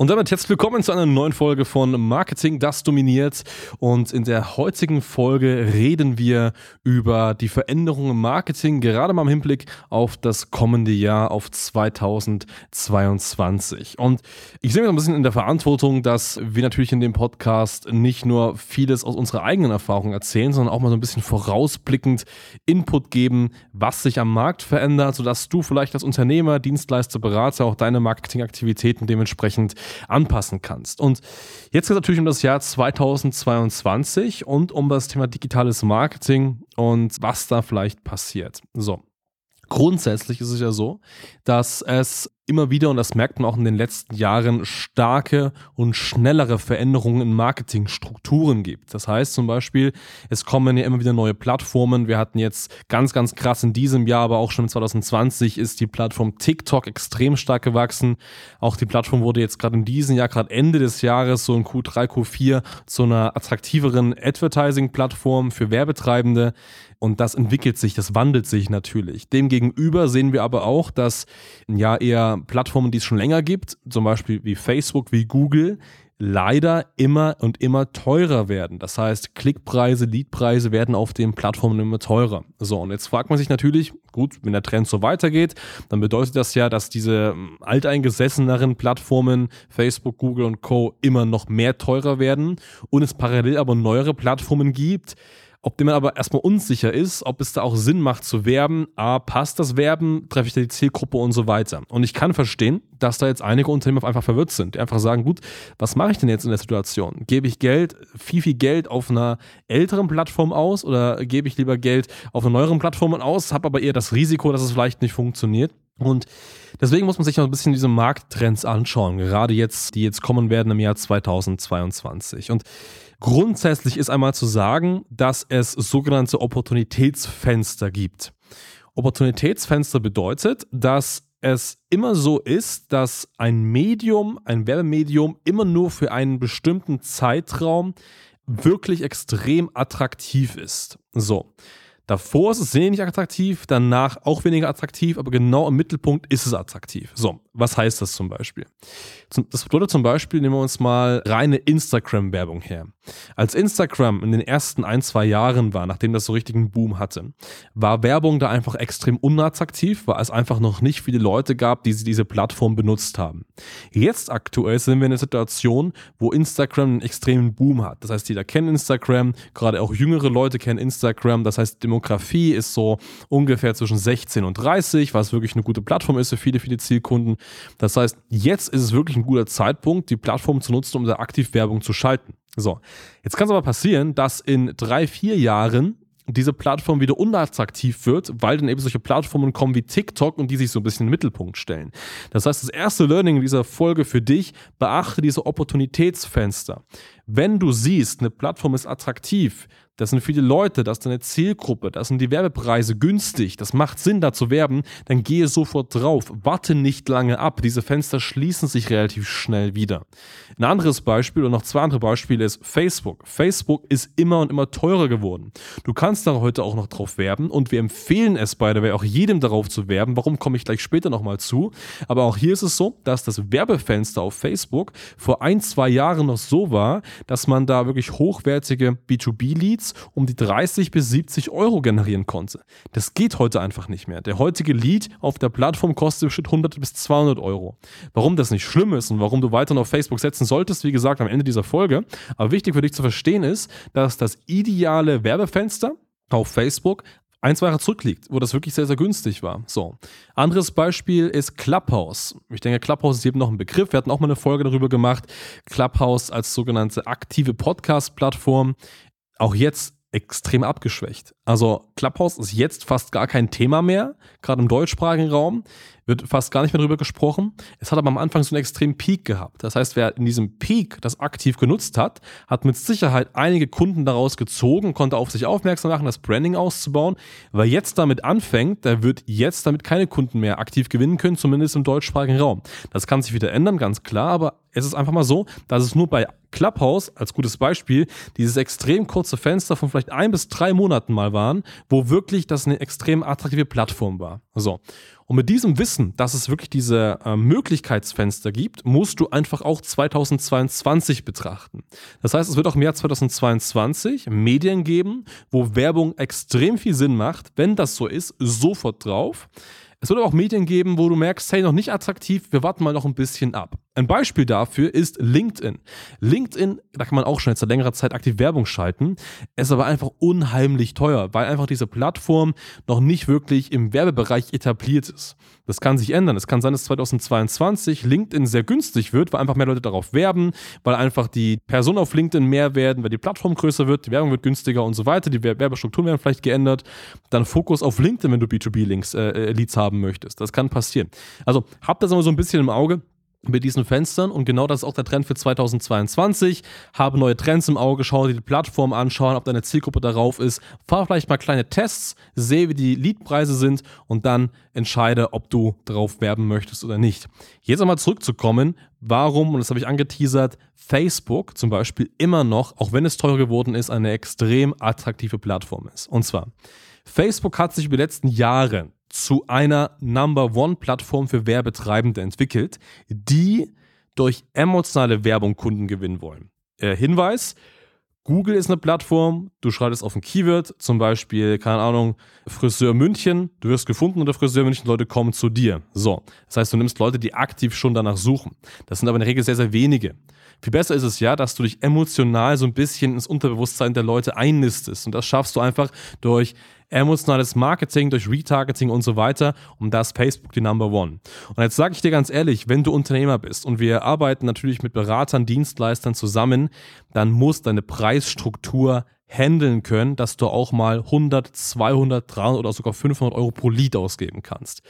Und damit herzlich willkommen zu einer neuen Folge von Marketing, das dominiert. Und in der heutigen Folge reden wir über die Veränderungen im Marketing, gerade mal im Hinblick auf das kommende Jahr, auf 2022. Und ich sehe mich ein bisschen in der Verantwortung, dass wir natürlich in dem Podcast nicht nur vieles aus unserer eigenen Erfahrung erzählen, sondern auch mal so ein bisschen vorausblickend Input geben, was sich am Markt verändert, sodass du vielleicht als Unternehmer, Dienstleister, Berater auch deine Marketingaktivitäten dementsprechend anpassen kannst. Und jetzt geht es natürlich um das Jahr 2022 und um das Thema digitales Marketing und was da vielleicht passiert. So. Grundsätzlich ist es ja so, dass es immer wieder, und das merkt man auch in den letzten Jahren, starke und schnellere Veränderungen in Marketingstrukturen gibt. Das heißt zum Beispiel, es kommen ja immer wieder neue Plattformen. Wir hatten jetzt ganz, ganz krass in diesem Jahr, aber auch schon 2020 ist die Plattform TikTok extrem stark gewachsen. Auch die Plattform wurde jetzt gerade in diesem Jahr, gerade Ende des Jahres, so in Q3, Q4, zu einer attraktiveren Advertising-Plattform für Werbetreibende. Und das entwickelt sich, das wandelt sich natürlich. Demgegenüber sehen wir aber auch, dass ja eher Plattformen, die es schon länger gibt, zum Beispiel wie Facebook, wie Google, leider immer und immer teurer werden. Das heißt, Klickpreise, Leadpreise werden auf den Plattformen immer teurer. So, und jetzt fragt man sich natürlich, gut, wenn der Trend so weitergeht, dann bedeutet das ja, dass diese hm, alteingesesseneren Plattformen, Facebook, Google und Co. immer noch mehr teurer werden und es parallel aber neuere Plattformen gibt, ob dem man aber erstmal unsicher ist, ob es da auch Sinn macht zu werben. A, passt das Werben, treffe ich da die Zielgruppe und so weiter. Und ich kann verstehen, dass da jetzt einige Unternehmen einfach verwirrt sind, die einfach sagen, gut, was mache ich denn jetzt in der Situation? Gebe ich Geld, viel, viel Geld auf einer älteren Plattform aus oder gebe ich lieber Geld auf einer neueren Plattform aus, habe aber eher das Risiko, dass es vielleicht nicht funktioniert? Und deswegen muss man sich noch ein bisschen diese Markttrends anschauen, gerade jetzt, die jetzt kommen werden im Jahr 2022. Und grundsätzlich ist einmal zu sagen, dass es sogenannte Opportunitätsfenster gibt. Opportunitätsfenster bedeutet, dass es immer so ist, dass ein Medium, ein Werbemedium immer nur für einen bestimmten Zeitraum wirklich extrem attraktiv ist. So. Davor ist es wenig attraktiv, danach auch weniger attraktiv, aber genau im Mittelpunkt ist es attraktiv. So, was heißt das zum Beispiel? Das bedeutet zum Beispiel, nehmen wir uns mal reine Instagram-Werbung her. Als Instagram in den ersten ein, zwei Jahren war, nachdem das so richtigen Boom hatte, war Werbung da einfach extrem unattraktiv, weil es einfach noch nicht viele Leute gab, die diese Plattform benutzt haben. Jetzt aktuell sind wir in einer Situation, wo Instagram einen extremen Boom hat. Das heißt, jeder kennt Instagram, gerade auch jüngere Leute kennen Instagram. Das heißt, Demografie ist so ungefähr zwischen 16 und 30, was wirklich eine gute Plattform ist für viele, viele Zielkunden. Das heißt, jetzt ist es wirklich ein guter Zeitpunkt, die Plattform zu nutzen, um da aktiv Werbung zu schalten. So, jetzt kann es aber passieren, dass in drei, vier Jahren diese Plattform wieder unattraktiv wird, weil dann eben solche Plattformen kommen wie TikTok und die sich so ein bisschen in den Mittelpunkt stellen. Das heißt, das erste Learning in dieser Folge für dich, beachte diese Opportunitätsfenster. Wenn du siehst, eine Plattform ist attraktiv, das sind viele Leute, das ist eine Zielgruppe, das sind die Werbepreise günstig, das macht Sinn, da zu werben, dann gehe sofort drauf. Warte nicht lange ab. Diese Fenster schließen sich relativ schnell wieder. Ein anderes Beispiel und noch zwei andere Beispiele ist Facebook. Facebook ist immer und immer teurer geworden. Du kannst da heute auch noch drauf werben und wir empfehlen es by the way auch jedem darauf zu werben. Warum komme ich gleich später nochmal zu? Aber auch hier ist es so, dass das Werbefenster auf Facebook vor ein, zwei Jahren noch so war, dass man da wirklich hochwertige B2B-Leads um die 30 bis 70 Euro generieren konnte. Das geht heute einfach nicht mehr. Der heutige Lead auf der Plattform kostet bestimmt 100 bis 200 Euro. Warum das nicht schlimm ist und warum du weiter auf Facebook setzen solltest, wie gesagt, am Ende dieser Folge. Aber wichtig für dich zu verstehen ist, dass das ideale Werbefenster auf Facebook ein, zwei Jahre zurückliegt, wo das wirklich sehr, sehr günstig war. So. Anderes Beispiel ist Clubhouse. Ich denke, Clubhouse ist eben noch ein Begriff. Wir hatten auch mal eine Folge darüber gemacht. Clubhouse als sogenannte aktive Podcast-Plattform auch jetzt extrem abgeschwächt. Also Clubhouse ist jetzt fast gar kein Thema mehr, gerade im deutschsprachigen Raum. Wird fast gar nicht mehr drüber gesprochen. Es hat aber am Anfang so einen extremen Peak gehabt. Das heißt, wer in diesem Peak das aktiv genutzt hat, hat mit Sicherheit einige Kunden daraus gezogen, konnte auf sich aufmerksam machen, das Branding auszubauen. Wer jetzt damit anfängt, der wird jetzt damit keine Kunden mehr aktiv gewinnen können, zumindest im deutschsprachigen Raum. Das kann sich wieder ändern, ganz klar, aber es ist einfach mal so, dass es nur bei Clubhouse als gutes Beispiel dieses extrem kurze Fenster von vielleicht ein bis drei Monaten mal waren, wo wirklich das eine extrem attraktive Plattform war. So. Und mit diesem Wissen, dass es wirklich diese äh, Möglichkeitsfenster gibt, musst du einfach auch 2022 betrachten. Das heißt, es wird auch im Jahr 2022 Medien geben, wo Werbung extrem viel Sinn macht. Wenn das so ist, sofort drauf. Es wird auch Medien geben, wo du merkst, hey, noch nicht attraktiv, wir warten mal noch ein bisschen ab. Ein Beispiel dafür ist LinkedIn. LinkedIn, da kann man auch schon jetzt seit längerer Zeit aktiv Werbung schalten, ist aber einfach unheimlich teuer, weil einfach diese Plattform noch nicht wirklich im Werbebereich etabliert ist. Das kann sich ändern. Es kann sein, dass 2022 LinkedIn sehr günstig wird, weil einfach mehr Leute darauf werben, weil einfach die Personen auf LinkedIn mehr werden, weil die Plattform größer wird, die Werbung wird günstiger und so weiter, die Werbestrukturen werden vielleicht geändert. Dann Fokus auf LinkedIn, wenn du B2B-Links, äh, äh, Leads haben möchtest. Das kann passieren. Also habt das immer so ein bisschen im Auge mit diesen Fenstern und genau das ist auch der Trend für 2022. Habe neue Trends im Auge, schau dir die Plattform anschauen, ob deine Zielgruppe darauf ist, fahr vielleicht mal kleine Tests, sehe, wie die Leadpreise sind und dann entscheide, ob du darauf werben möchtest oder nicht. Jetzt einmal zurückzukommen, warum, und das habe ich angeteasert, Facebook zum Beispiel immer noch, auch wenn es teurer geworden ist, eine extrem attraktive Plattform ist. Und zwar, Facebook hat sich über die letzten Jahre zu einer Number One-Plattform für Werbetreibende entwickelt, die durch emotionale Werbung Kunden gewinnen wollen. Äh, Hinweis: Google ist eine Plattform, du schreibst auf ein Keyword, zum Beispiel, keine Ahnung, Friseur München, du wirst gefunden unter Friseur München, Leute kommen zu dir. So, das heißt, du nimmst Leute, die aktiv schon danach suchen. Das sind aber in der Regel sehr, sehr wenige. Viel besser ist es ja, dass du dich emotional so ein bisschen ins Unterbewusstsein der Leute einnistest. Und das schaffst du einfach durch emotionales Marketing, durch Retargeting und so weiter. Und da ist Facebook die Number One. Und jetzt sage ich dir ganz ehrlich, wenn du Unternehmer bist und wir arbeiten natürlich mit Beratern, Dienstleistern zusammen, dann muss deine Preisstruktur handeln können, dass du auch mal 100, 200, 300 oder sogar 500 Euro pro Lead ausgeben kannst.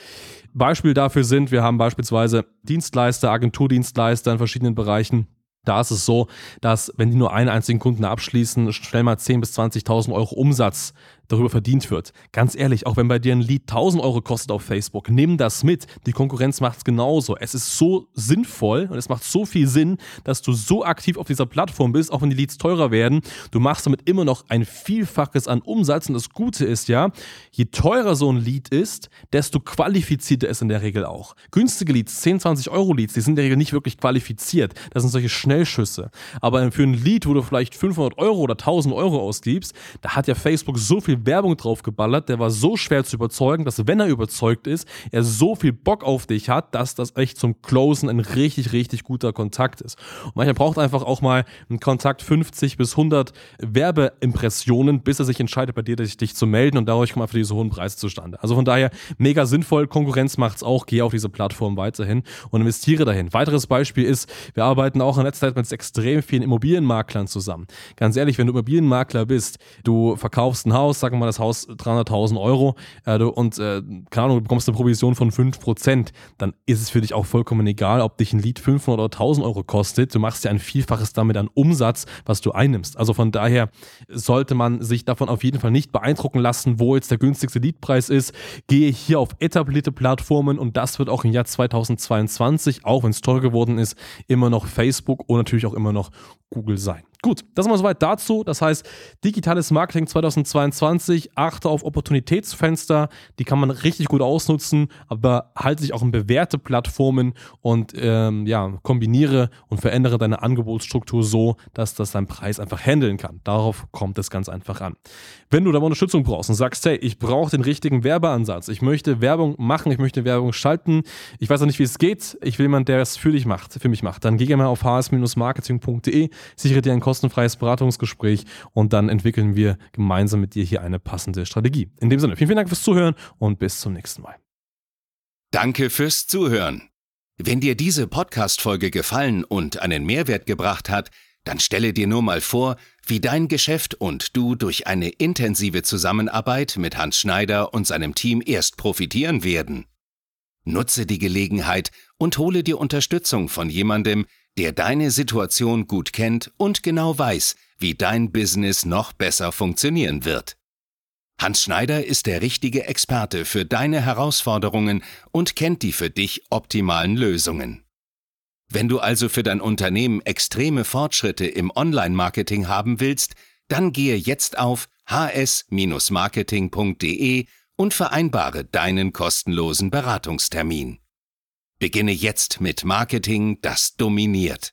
Beispiel dafür sind, wir haben beispielsweise Dienstleister, Agenturdienstleister in verschiedenen Bereichen, da ist es so, dass wenn die nur einen einzigen Kunden abschließen, schnell mal 10.000 bis 20.000 Euro Umsatz darüber verdient wird. Ganz ehrlich, auch wenn bei dir ein Lead 1000 Euro kostet auf Facebook, nimm das mit. Die Konkurrenz macht es genauso. Es ist so sinnvoll und es macht so viel Sinn, dass du so aktiv auf dieser Plattform bist, auch wenn die Leads teurer werden. Du machst damit immer noch ein Vielfaches an Umsatz und das Gute ist ja, je teurer so ein Lead ist, desto qualifizierter ist in der Regel auch. Günstige Leads, 10, 20 Euro Leads, die sind in der Regel nicht wirklich qualifiziert. Das sind solche Schnellschüsse. Aber für ein Lead, wo du vielleicht 500 Euro oder 1000 Euro ausgibst, da hat ja Facebook so viel Werbung drauf geballert, der war so schwer zu überzeugen, dass wenn er überzeugt ist, er so viel Bock auf dich hat, dass das echt zum Closen ein richtig, richtig guter Kontakt ist. Und manchmal braucht einfach auch mal ein Kontakt 50 bis 100 Werbeimpressionen, bis er sich entscheidet, bei dir dich zu melden und dadurch kommen einfach diese hohen Preise zustande. Also von daher mega sinnvoll, Konkurrenz macht's auch, geh auf diese Plattform weiterhin und investiere dahin. Weiteres Beispiel ist, wir arbeiten auch in letzter Zeit mit extrem vielen Immobilienmaklern zusammen. Ganz ehrlich, wenn du Immobilienmakler bist, du verkaufst ein Haus, sagen wir mal das Haus 300.000 Euro äh, und äh, keine Ahnung, du bekommst eine Provision von 5%, dann ist es für dich auch vollkommen egal, ob dich ein Lied 500 oder 1000 Euro kostet. Du machst ja ein Vielfaches damit an Umsatz, was du einnimmst. Also von daher sollte man sich davon auf jeden Fall nicht beeindrucken lassen, wo jetzt der günstigste Liedpreis ist. Gehe hier auf etablierte Plattformen und das wird auch im Jahr 2022, auch wenn es teuer geworden ist, immer noch Facebook und natürlich auch immer noch Google sein. Gut, das mal soweit dazu. Das heißt, digitales Marketing 2022, achte auf Opportunitätsfenster, die kann man richtig gut ausnutzen, aber halte sich auch in bewährte Plattformen und ähm, ja, kombiniere und verändere deine Angebotsstruktur so, dass das dein Preis einfach handeln kann. Darauf kommt es ganz einfach an. Wenn du da Unterstützung brauchst und sagst, hey, ich brauche den richtigen Werbeansatz, ich möchte Werbung machen, ich möchte Werbung schalten, ich weiß auch nicht, wie es geht, ich will jemanden, der es für dich macht, für mich macht, dann geh gerne mal auf hs-marketing.de, sichere dir ein kostenfreies Beratungsgespräch und dann entwickeln wir gemeinsam mit dir hier eine passende Strategie. In dem Sinne, vielen, vielen Dank fürs Zuhören und bis zum nächsten Mal. Danke fürs Zuhören. Wenn dir diese Podcast-Folge gefallen und einen Mehrwert gebracht hat, dann stelle dir nur mal vor, wie dein Geschäft und du durch eine intensive Zusammenarbeit mit Hans Schneider und seinem Team erst profitieren werden. Nutze die Gelegenheit und hole dir Unterstützung von jemandem, der deine Situation gut kennt und genau weiß, wie dein Business noch besser funktionieren wird. Hans Schneider ist der richtige Experte für deine Herausforderungen und kennt die für dich optimalen Lösungen. Wenn du also für dein Unternehmen extreme Fortschritte im Online-Marketing haben willst, dann gehe jetzt auf hs-marketing.de und vereinbare deinen kostenlosen Beratungstermin. Beginne jetzt mit Marketing, das dominiert.